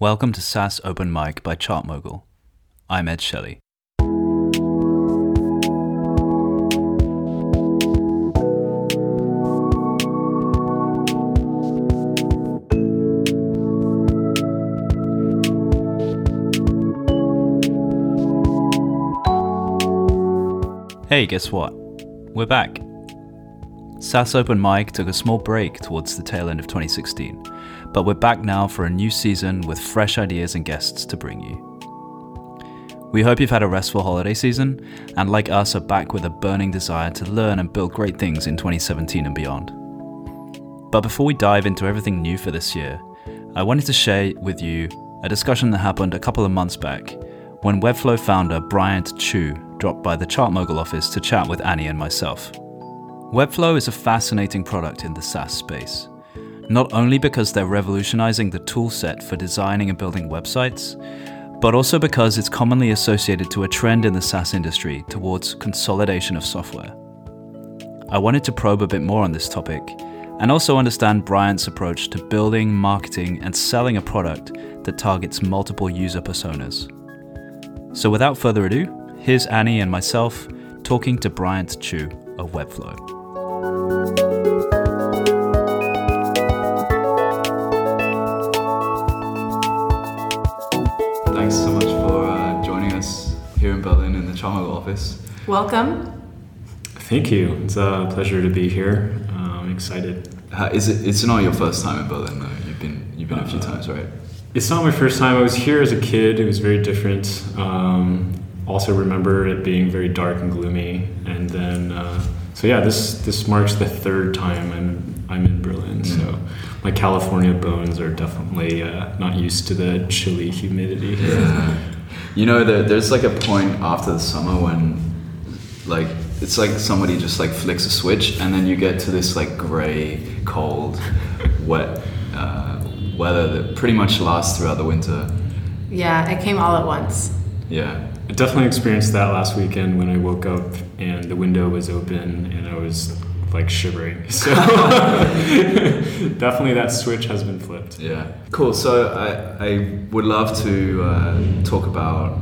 Welcome to SaaS Open Mic by ChartMogul. I'm Ed Shelley. Hey, guess what? We're back. SaaS Open Mic took a small break towards the tail end of 2016, but we're back now for a new season with fresh ideas and guests to bring you. We hope you've had a restful holiday season, and like us, are back with a burning desire to learn and build great things in 2017 and beyond. But before we dive into everything new for this year, I wanted to share with you a discussion that happened a couple of months back when Webflow founder Bryant Chou dropped by the ChartMogul office to chat with Annie and myself. Webflow is a fascinating product in the SaaS space, not only because they're revolutionizing the toolset for designing and building websites, but also because it's commonly associated to a trend in the SaaS industry towards consolidation of software. I wanted to probe a bit more on this topic and also understand Bryant's approach to building, marketing, and selling a product that targets multiple user personas. So, without further ado, here's Annie and myself talking to Bryant Chou of Webflow. Office. Welcome. Thank you. It's a pleasure to be here. Uh, I'm excited. Uh, is it? It's not your first time in Berlin, though. You've been you've been a few Uh, times, right? It's not my first time. I was here as a kid. It was very different. Um, also remember it being very dark and gloomy. And then, uh, so yeah, this this marks the third time I'm I'm in Berlin. So Mm. my California bones are definitely uh, not used to the chilly humidity. Yeah. You know, there, there's like a point after the summer when, like, it's like somebody just like flicks a switch, and then you get to this like gray, cold, wet uh, weather that pretty much lasts throughout the winter. Yeah, it came all at once. Yeah. I definitely experienced that last weekend when I woke up and the window was open and I was like shivering. So definitely that switch has been flipped. Yeah. Cool. So I, I would love to uh, talk about,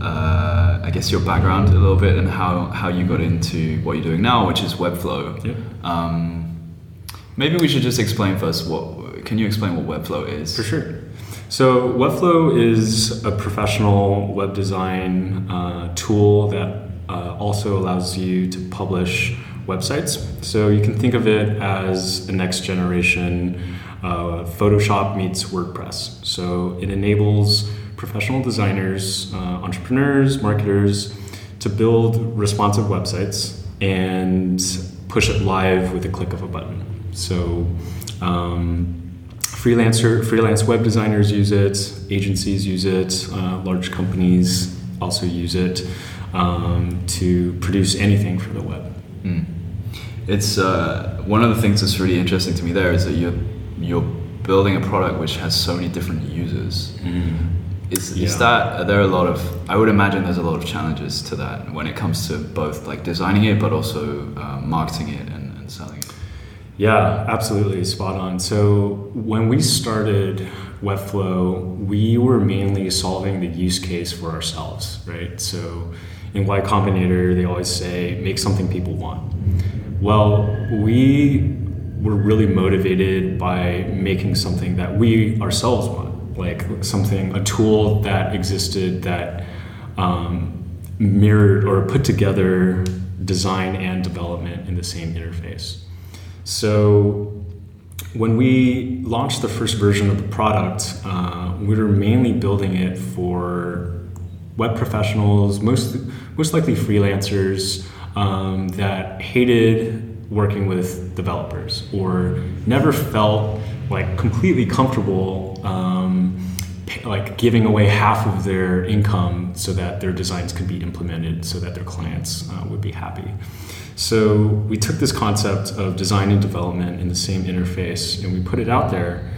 uh, I guess, your background a little bit and how, how you got into what you're doing now, which is Webflow. Yeah. Um, maybe we should just explain first what. Can you explain what Webflow is? For sure. So Webflow is a professional web design uh, tool that uh, also allows you to publish websites. So you can think of it as the next generation uh, Photoshop meets WordPress. So it enables professional designers, uh, entrepreneurs, marketers to build responsive websites and push it live with a click of a button. So um, freelancer freelance web designers use it agencies use it uh, large companies also use it um, to produce anything for the web Mm. It's uh, one of the things that's really interesting to me. There is that you're you're building a product which has so many different users. Is, Yeah. is that are there a lot of? I would imagine there's a lot of challenges to that when it comes to both like designing it, but also uh, marketing it and, and selling it. yeah absolutely spot on so when we started webflow we were mainly solving the use case for ourselves right so in y combinator they always say make something people want well we were really motivated by making something that we ourselves want, like something, a tool that existed that um, mirrored or put together design and development in the same interface. So when we launched the first version of the product, uh, we were mainly building it for web professionals, most most likely freelancers um, that hated working with developers or never felt like completely comfortable um, like giving away half of their income so that their designs could be implemented so that their clients uh, would be happy. So we took this concept of design and development in the same interface and we put it out there.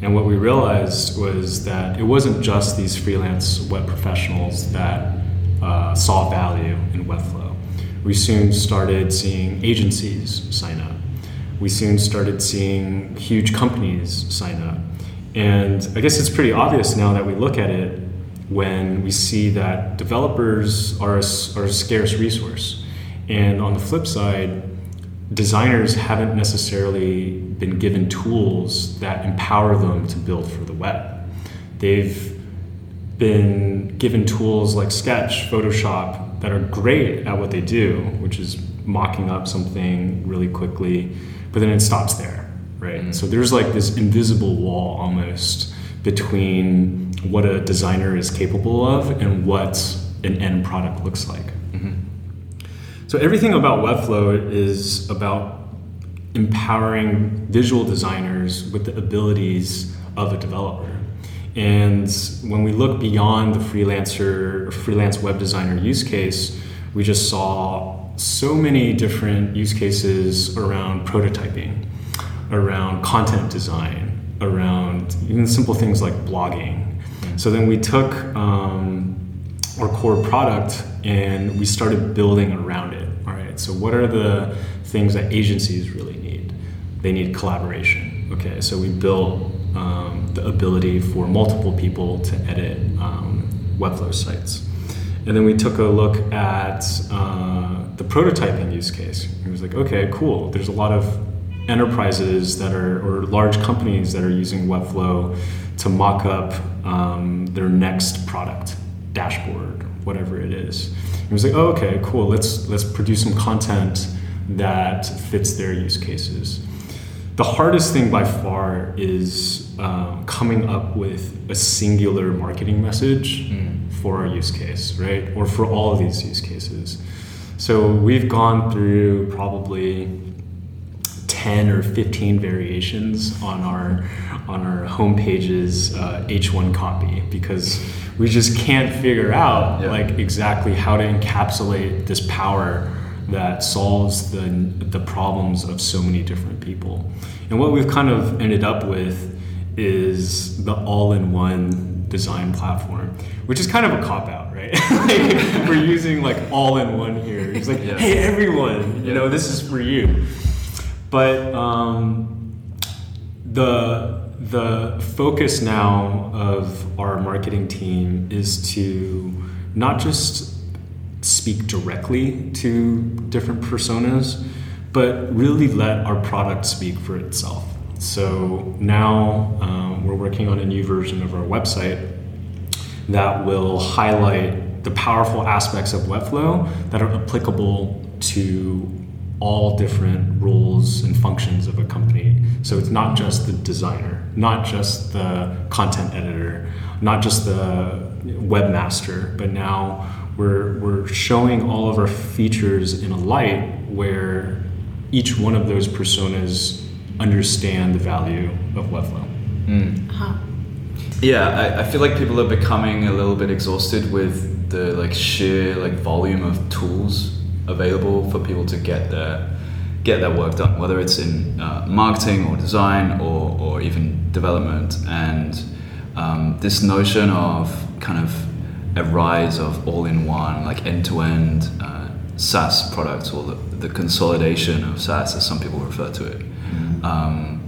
And what we realized was that it wasn't just these freelance web professionals that uh, saw value in Webflow. We soon started seeing agencies sign up. We soon started seeing huge companies sign up. And I guess it's pretty obvious now that we look at it when we see that developers are a, are a scarce resource. And on the flip side, designers haven't necessarily been given tools that empower them to build for the web. They've been given tools like Sketch, Photoshop that are great at what they do, which is mocking up something really quickly, but then it stops there, right? Mm-hmm. So there's like this invisible wall almost between what a designer is capable of and what an end product looks like. Mm-hmm. So everything about Webflow is about empowering visual designers with the abilities of a developer. And when we look beyond the freelancer, freelance web designer use case, we just saw so many different use cases around prototyping, around content design, around even simple things like blogging. So then we took um, our core product and we started building around it. All right, so what are the things that agencies really need? They need collaboration. Okay, so we built um, the ability for multiple people to edit um, Webflow sites. And then we took a look at uh, the prototyping use case. It was like, okay, cool. There's a lot of enterprises that are, or large companies that are using Webflow to mock up um, their next product, dashboard, whatever it is. It was like, oh, okay, cool. Let's let's produce some content that fits their use cases. The hardest thing by far is um, coming up with a singular marketing message mm. for our use case, right? Or for all of these use cases. So we've gone through probably 10 or 15 variations on our on our homepage's uh, H1 copy because we just can't figure out yeah. like exactly how to encapsulate this power that solves the the problems of so many different people. And what we've kind of ended up with is the all-in-one design platform, which is kind of a cop out, right? like, we're using like all-in-one here. It's like, yeah. hey everyone, you know, this is for you. But um, the the focus now of our marketing team is to not just speak directly to different personas, but really let our product speak for itself. So now um, we're working on a new version of our website that will highlight the powerful aspects of Webflow that are applicable to all different roles and functions of a company. So it's not just the designer, not just the content editor, not just the webmaster, but now we're, we're showing all of our features in a light where each one of those personas understand the value of Webflow. Mm. Uh-huh. Yeah, I, I feel like people are becoming a little bit exhausted with the like sheer like volume of tools available for people to get their get their work done, whether it's in uh, marketing or design or, or even development. And um, this notion of kind of a rise of all-in-one, like end-to-end uh, SaaS products, or the, the, consolidation of SaaS, as some people refer to it. Mm-hmm. Um,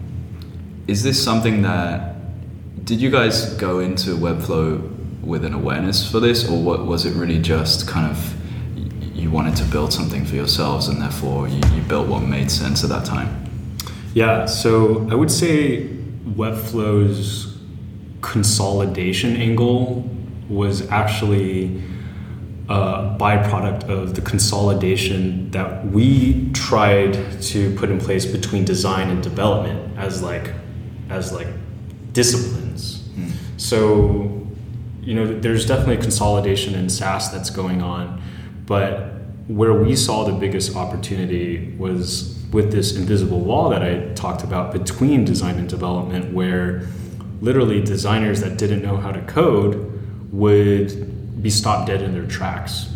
is this something that did you guys go into Webflow with an awareness for this, or what was it really just kind of you wanted to build something for yourselves, and therefore you, you built what made sense at that time? Yeah, so I would say Webflow's consolidation angle was actually a byproduct of the consolidation that we tried to put in place between design and development as like as like disciplines. Mm. So you know there's definitely a consolidation in SaaS that's going on, but where we saw the biggest opportunity was with this invisible wall that I talked about between design and development where literally designers that didn't know how to code would be stopped dead in their tracks.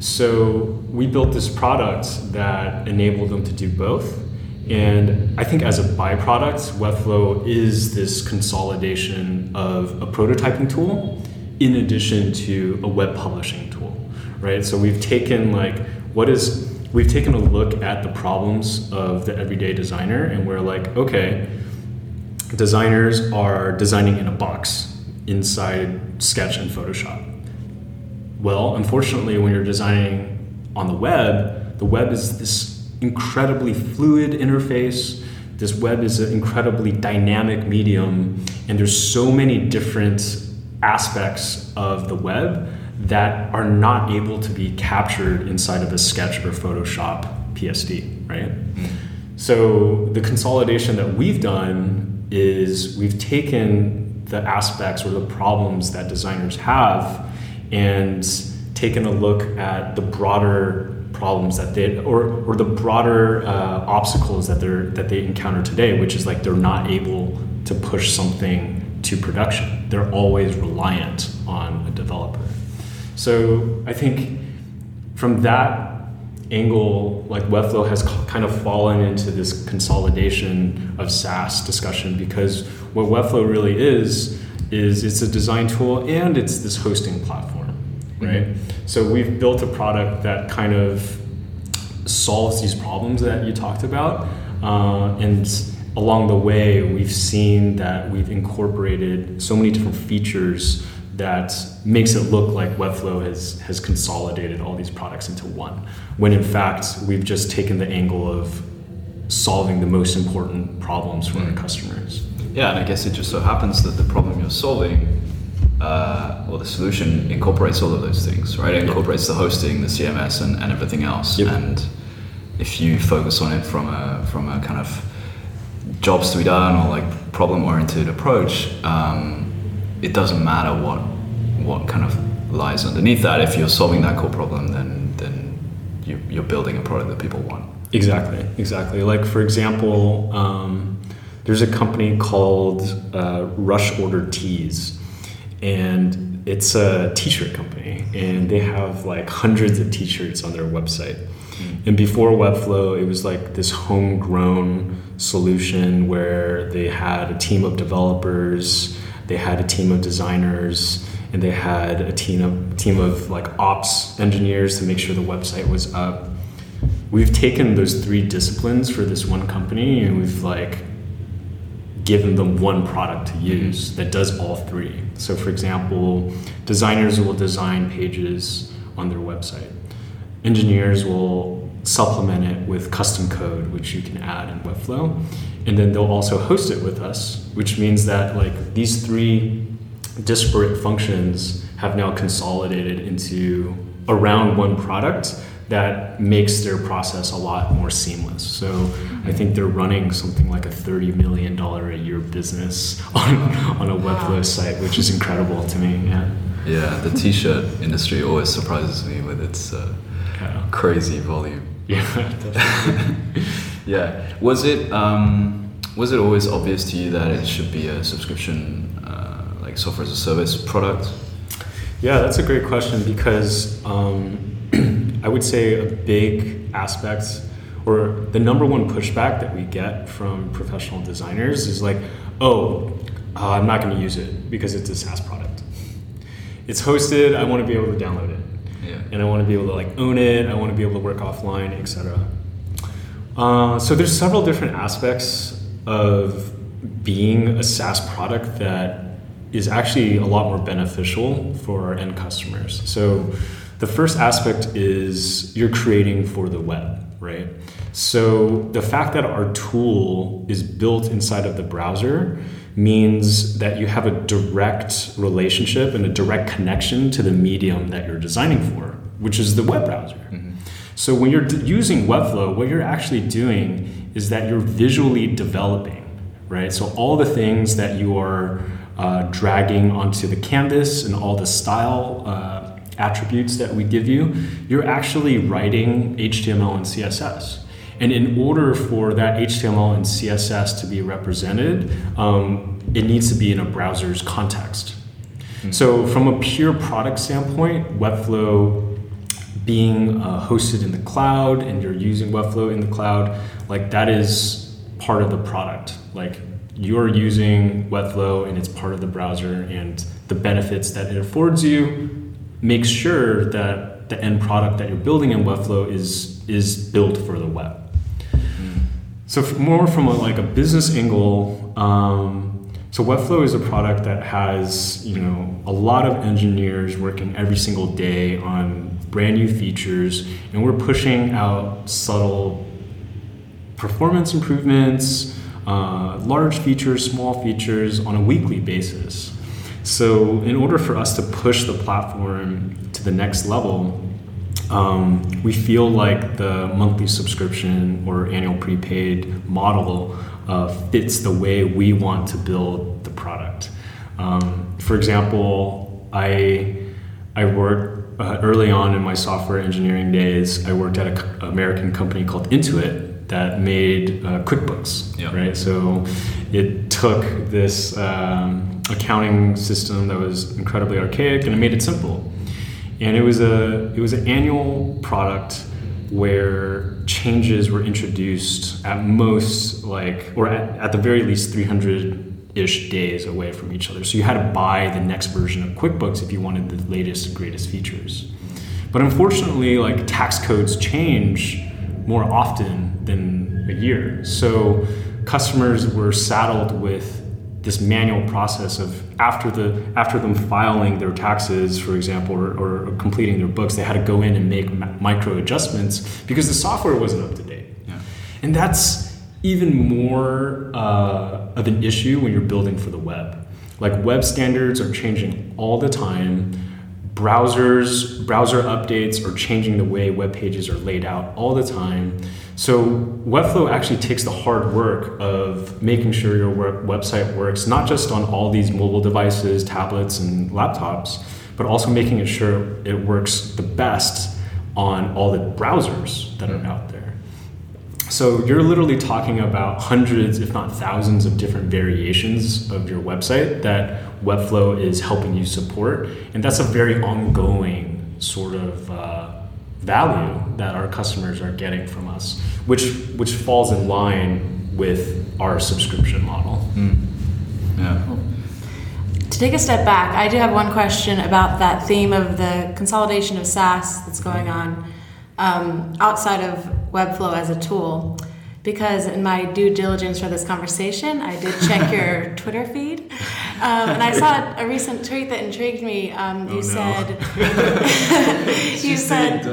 So we built this product that enabled them to do both. And I think as a byproduct, Webflow is this consolidation of a prototyping tool in addition to a web publishing tool, right? So we've taken like what is we've taken a look at the problems of the everyday designer and we're like, okay, designers are designing in a box inside Sketch and Photoshop. Well, unfortunately, when you're designing on the web, the web is this incredibly fluid interface. This web is an incredibly dynamic medium, and there's so many different aspects of the web that are not able to be captured inside of a Sketch or Photoshop PSD, right? Mm. So the consolidation that we've done is we've taken the aspects or the problems that designers have and taken a look at the broader problems that they or or the broader uh, obstacles that they're that they encounter today, which is like they're not able to push something to production. They're always reliant on a developer. So I think from that angle, like Webflow has kind of fallen into this consolidation of SaaS discussion because what Webflow really is is it's a design tool and it's this hosting platform, right? Mm-hmm. So we've built a product that kind of solves these problems that you talked about, uh, and along the way, we've seen that we've incorporated so many different features that makes it look like Webflow has, has consolidated all these products into one, when in fact, we've just taken the angle of solving the most important problems for mm. our customers. Yeah, and I guess it just so happens that the problem you're solving, uh, or the solution, incorporates all of those things, right? It incorporates the hosting, the CMS, and, and everything else. Yep. And if you focus on it from a from a kind of jobs to be done or like problem oriented approach, um, it doesn't matter what what kind of lies underneath that. If you're solving that core problem, then then you, you're building a product that people want. Exactly, exactly. Like for example, um, there's a company called uh, Rush Order Tees, and it's a t-shirt company, and they have like hundreds of t-shirts on their website. Mm. And before Webflow, it was like this homegrown solution where they had a team of developers, they had a team of designers, and they had a team of team of like ops engineers to make sure the website was up. We've taken those three disciplines for this one company and we've like given them one product to mm-hmm. use that does all three. So for example, designers will design pages on their website. Engineers will supplement it with custom code, which you can add in Webflow. And then they'll also host it with us, which means that like these three disparate functions have now consolidated into around one product that makes their process a lot more seamless. So I think they're running something like a $30 million a year business on, on a Webflow site, which is incredible to me. Yeah. Yeah, the t-shirt industry always surprises me with its uh, yeah. crazy volume. Yeah, yeah. Was it um, was it always obvious to you that it should be a subscription, uh, like software as a service product? Yeah, that's a great question because um, I would say a big aspect or the number one pushback that we get from professional designers is like, oh, uh, I'm not going to use it because it's a SaaS product. It's hosted. I want to be able to download it yeah. and I want to be able to like own it. I want to be able to work offline, etc. Uh, so there's several different aspects of being a SaaS product that is actually a lot more beneficial for our end customers. So the first aspect is you're creating for the web, right? So the fact that our tool is built inside of the browser means that you have a direct relationship and a direct connection to the medium that you're designing for, which is the web browser. Mm-hmm. So when you're d- using Webflow, what you're actually doing is that you're visually developing, right? So all the things that you are uh, dragging onto the canvas and all the style uh, attributes that we give you, you're actually writing HTML and CSS. And in order for that HTML and CSS to be represented, um, it needs to be in a browser's context. Mm-hmm. So, from a pure product standpoint, Webflow being uh, hosted in the cloud and you're using Webflow in the cloud, like that is part of the product. Like you're using Webflow and it's part of the browser, and the benefits that it affords you makes sure that the end product that you're building in Webflow is is built for the web. So more from a, like a business angle, Um, so Webflow is a product that has you know a lot of engineers working every single day on brand new features, and we're pushing out subtle performance improvements, uh, large features, small features on a weekly basis. So in order for us to push the platform to the next level, um, we feel like the monthly subscription or annual prepaid model uh, fits the way we want to build the product. Um, for example, I I worked uh, early on in my software engineering days. I worked at an American company called Intuit that made uh, QuickBooks. Yeah. Right, so it took this um, accounting system that was incredibly archaic and it made it simple and it was a it was an annual product where changes were introduced at most like or at, at the very least 300 ish days away from each other so you had to buy the next version of quickbooks if you wanted the latest and greatest features but unfortunately like tax codes change more often than a year so customers were saddled with this manual process of after the after them filing their taxes, for example, or, or completing their books, they had to go in and make ma- micro adjustments because the software wasn't up to date. Yeah. And that's even more uh, of an issue when you're building for the web. Like web standards are changing all the time. Browsers, browser updates are changing the way web pages are laid out all the time. So Webflow actually takes the hard work of making sure your website works not just on all these mobile devices, tablets, and laptops, but also making it sure it works the best on all the browsers that are out there. So you're literally talking about hundreds, if not thousands, of different variations of your website that Webflow is helping you support, and that's a very ongoing sort of uh, value that our customers are getting from us, which which falls in line with our subscription model. Yeah. To take a step back, I do have one question about that theme of the consolidation of SaaS that's going on um, outside of Webflow as a tool. Because in my due diligence for this conversation, I did check your Twitter feed, um, and I saw a recent tweet that intrigued me. Um, you Oh, no. said, you said,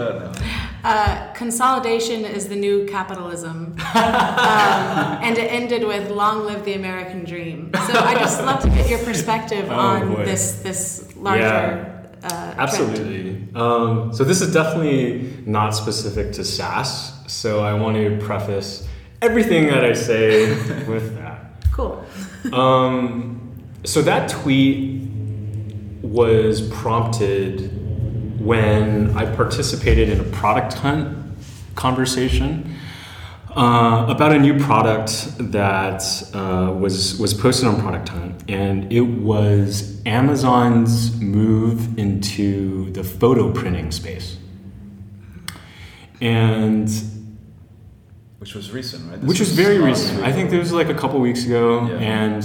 uh, consolidation is the new capitalism. um, and it ended with long live the American dream. So I just love to get your perspective Oh, on boy. this this larger uh. Absolutely. Um, so this is definitely not specific to SaaS. So I want to preface everything that I say with that. Cool. Um, so that tweet was prompted when I participated in a product hunt conversation uh, about a new product that uh, was was posted on Product Hunt, and it was Amazon's move into the photo printing space. And Which was recent, right? which was very recent. I think it was like a couple weeks ago, Yeah. and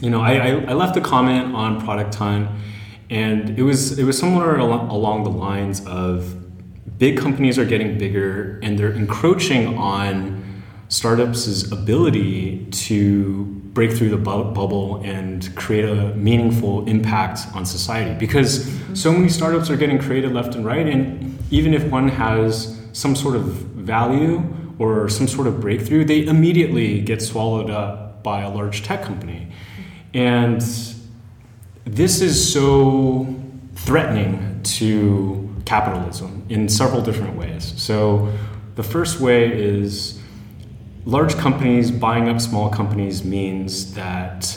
you know, I, I, I left a comment on Product Hunt, and it was it was somewhere al- along the lines of big companies are getting bigger and they're encroaching on startups' ability to break through the bu- bubble and create a meaningful impact on society because so many startups are getting created left and right and even if one has some sort of value or some sort of breakthrough they immediately get swallowed up by a large tech company and this is so threatening to capitalism in several different ways. So, the first way is large companies buying up small companies means that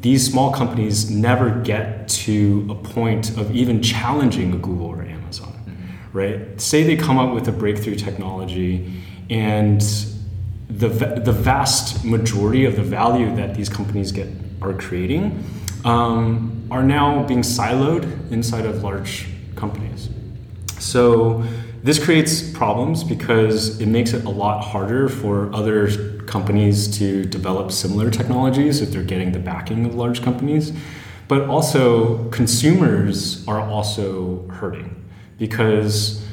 these small companies never get to a point of even challenging a Google or Amazon, right? Say they come up with a breakthrough technology and the, the vast majority of the value that these companies get are creating um, are now being siloed inside of large companies. So this creates problems because it makes it a lot harder for other companies to develop similar technologies if they're getting the backing of large companies. But also consumers are also hurting because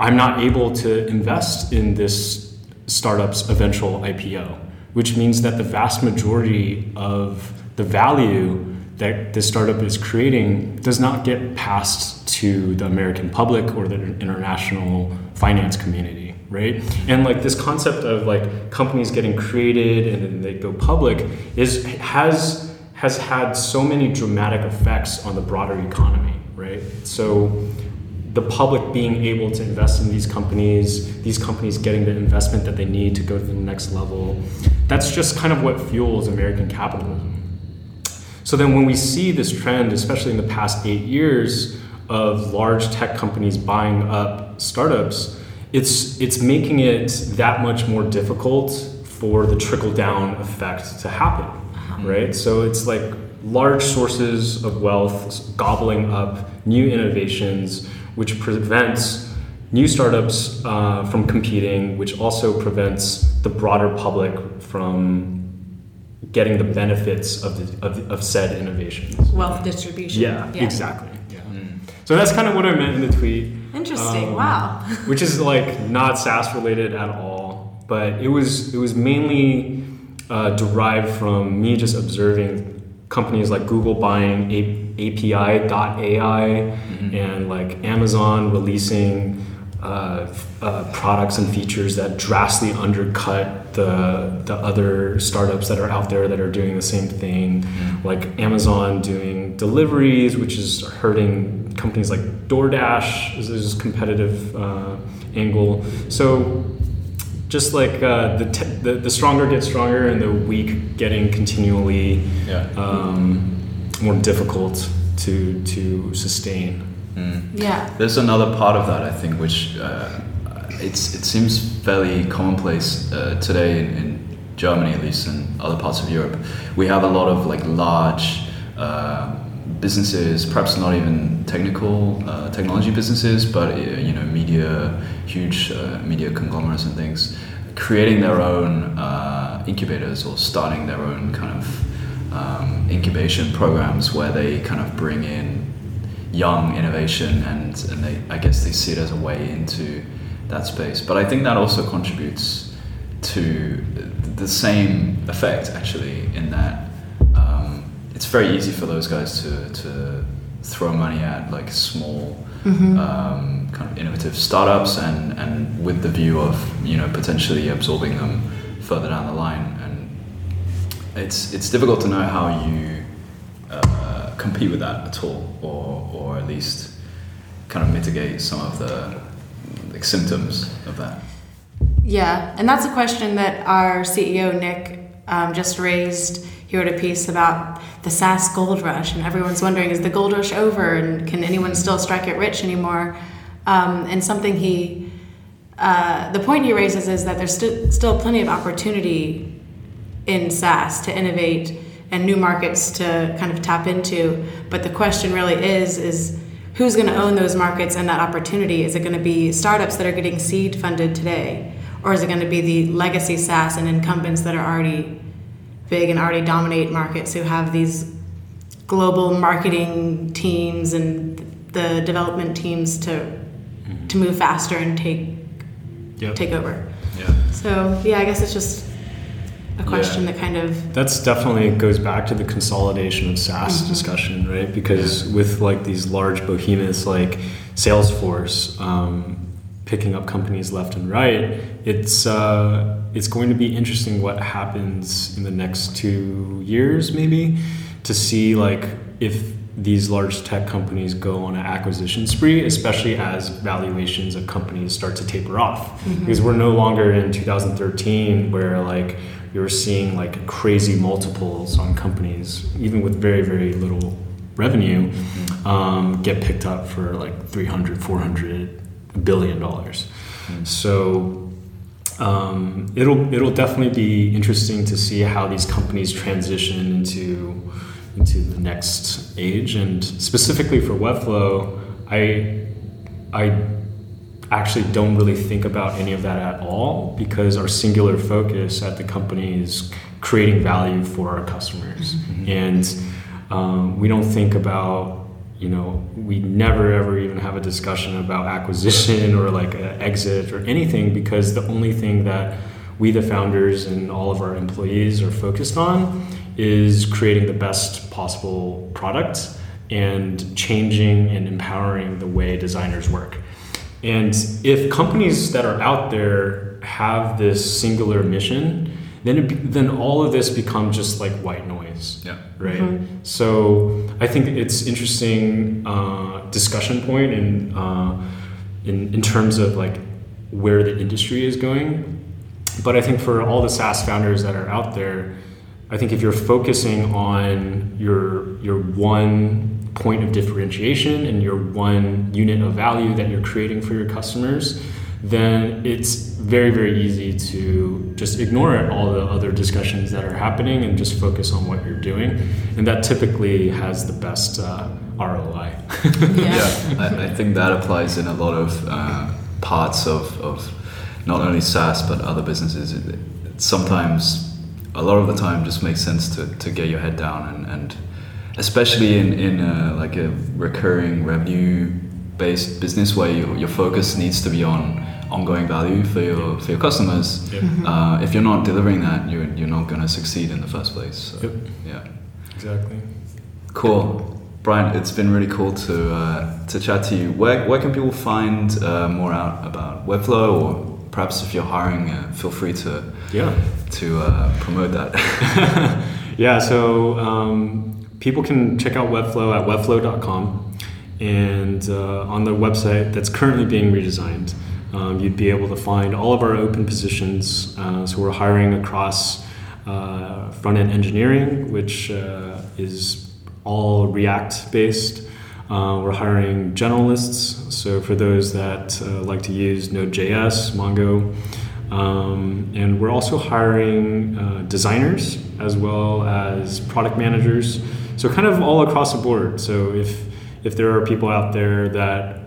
I'm not able to invest in this startup's eventual IPO, which means that the vast majority of the value that this startup is creating does not get passed to the American public or the international finance community, right? And like this concept of like companies getting created and then they go public is has has had so many dramatic effects on the broader economy, right? So the public being able to invest in these companies, these companies getting the investment that they need to go to the next level, that's just kind of what fuels American capitalism. So then when we see this trend, especially in the past eight years, of large tech companies buying up startups, it's it's making it that much more difficult for the trickle down effect to happen, uh-huh. right? So it's like large sources of wealth gobbling up new innovations, which prevents new startups uh, from competing, which also prevents the broader public from getting the benefits of, the, of, of said innovations. Wealth distribution. Yeah, yeah. exactly. Yeah. Mm. So that's kind of what I meant in the tweet. Interesting. Um, wow. which is like not SaaS related at all, but it was it was mainly uh, derived from me just observing companies like Google buying A- API.ai mm-hmm. and like Amazon releasing uh, uh, products and features that drastically undercut the the other startups that are out there that are doing the same thing, mm-hmm. like Amazon doing deliveries, which is hurting companies like DoorDash. Is this competitive uh, angle? So just like uh, the, te- the, the stronger get stronger and the weak getting continually yeah. um, more difficult to to sustain. Mm. Yeah. There's another part of that I think which uh, it's it seems fairly commonplace uh, today in, in, Germany at least and other parts of Europe. We have a lot of like large uh, businesses, perhaps not even technical uh, technology businesses, but uh, you know media, huge uh, media conglomerates and things, creating their own incubators or starting their own kind of um, incubation programs where they kind of bring in young innovation and, and they, I guess they see it as a way into that space. But I think that also contributes to the same effect actually in that um, it's very easy for those guys to, to throw money at like small mm-hmm. um, kind of innovative startups and, and with the view of you know potentially absorbing them further down the line it's it's difficult to know how you uh, compete with that at all, or or at least kind of mitigate some of the like, symptoms of that? Yeah, and that's a question that our CEO Nick um, just raised. He wrote a piece about the SaaS gold rush, and everyone's wondering: is the gold rush over, and can anyone still strike it rich anymore? Um, and something he, uh, the point he raises is that there's st- still plenty of opportunity in SaaS to innovate and new markets to kind of tap into. But the question really is is who's going to own those markets and that opportunity? Is it going to be startups that are getting seed funded today, or is it going to be the legacy SaaS and incumbents that are already big and already dominate markets who have these global marketing teams and the development teams to mm-hmm. to move faster and take yep. take over. Yeah. So yeah, I guess it's just a question yeah. that kind of that's definitely goes back to the consolidation of SaaS mm-hmm. discussion, right? Because with like these large behemoths like Salesforce um, picking up companies left and right, it's uh, it's going to be interesting what happens in the next two years, maybe, to see like if these large tech companies go on an acquisition spree, especially as valuations of companies start to taper off. Mm-hmm. Because we're no longer in 2013 where like you're seeing like crazy multiples on companies, even with very, very little revenue, mm-hmm. um, get picked up for like 300, 400 billion dollars. Mm-hmm. So um, it'll it'll definitely be interesting to see how these companies transition into into the next age, and specifically for Webflow, I I actually don't really think about any of that at all because our singular focus at the company is creating value for our customers mm-hmm. and um, we don't think about you know we never ever even have a discussion about acquisition or like an exit or anything because the only thing that we, the founders, and all of our employees are focused on is creating the best possible product and changing and empowering the way designers work. And if companies that are out there have this singular mission, then it, then all of this becomes just like white noise. Yeah. Right. Mm-hmm. So I think it's interesting uh, discussion point in, uh, in in terms of like where the industry is going. But I think for all the SaaS founders that are out there, I think if you're focusing on your your one point of differentiation and your one unit of value that you're creating for your customers, then it's very, very easy to just ignore all the other discussions that are happening and just focus on what you're doing. And that typically has the best uh, ROI. yeah, yeah I, I, think that applies in a lot of uh, parts of, of not only SaaS but other businesses. It, it, sometimes, a lot of the time, just makes sense to, to get your head down and, and especially in, in a, like a recurring revenue based business where you, your focus needs to be on ongoing value for your for your customers. Yeah. Mm-hmm. Uh, if you're not delivering that, you're you're not going to succeed in the first place. So, yep. Yeah. Exactly. Cool. Brian, it's been really cool to uh, to chat to you. Where where can people find uh, more out about Webflow, or perhaps if you're hiring, uh, feel free to yeah to uh, promote that. yeah. So um, people can check out Webflow at webflow.com. And uh, on the website that's currently being redesigned, um, you'd be able to find all of our open positions. Uh, so we're hiring across uh, front end engineering, which uh, is all React based. Uh, we're hiring generalists, so for those that uh, like to use Node.js, Mongo, um, and we're also hiring uh, designers as well as product managers. So kind of all across the board. So if if there are people out there that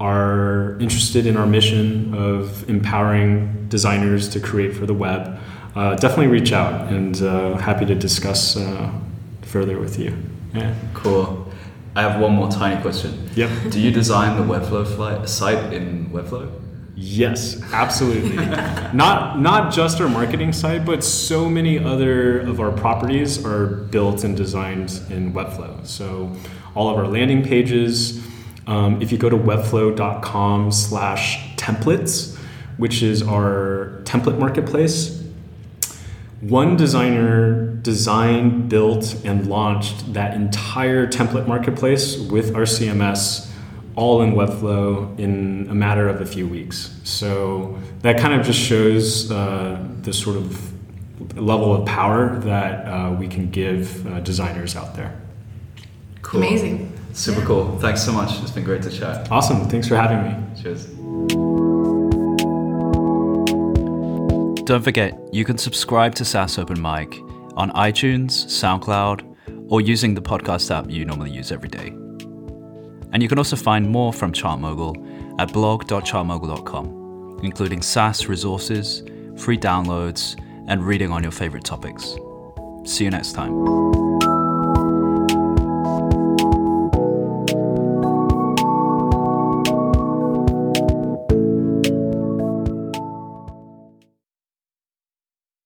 are interested in our mission of empowering designers to create for the web, uh, definitely reach out and uh, happy to discuss uh, further with you. Yeah. Cool. I have one more tiny question. Yep. Do you design the Webflow site in Webflow? Yes, absolutely. not not just our marketing site, but so many other of our properties are built and designed in Webflow. So all of our landing pages. Um, if you go to webflow.com/templates, which is our template marketplace, one designer designed, built, and launched that entire template marketplace with our CMS all in Webflow in a matter of a few weeks. So that kind of just shows uh, the sort of level of power that uh, we can give uh, designers out there. Cool. Amazing. Super yeah. cool. Thanks so much. It's been great to chat. Awesome. Thanks for having me. Cheers. Don't forget, you can subscribe to SaaS Open Mic on iTunes, SoundCloud, or using the podcast app you normally use every day. And you can also find more from ChartMogul at blog.chartmogul.com, including SaaS resources, free downloads, and reading on your favorite topics. See you next time.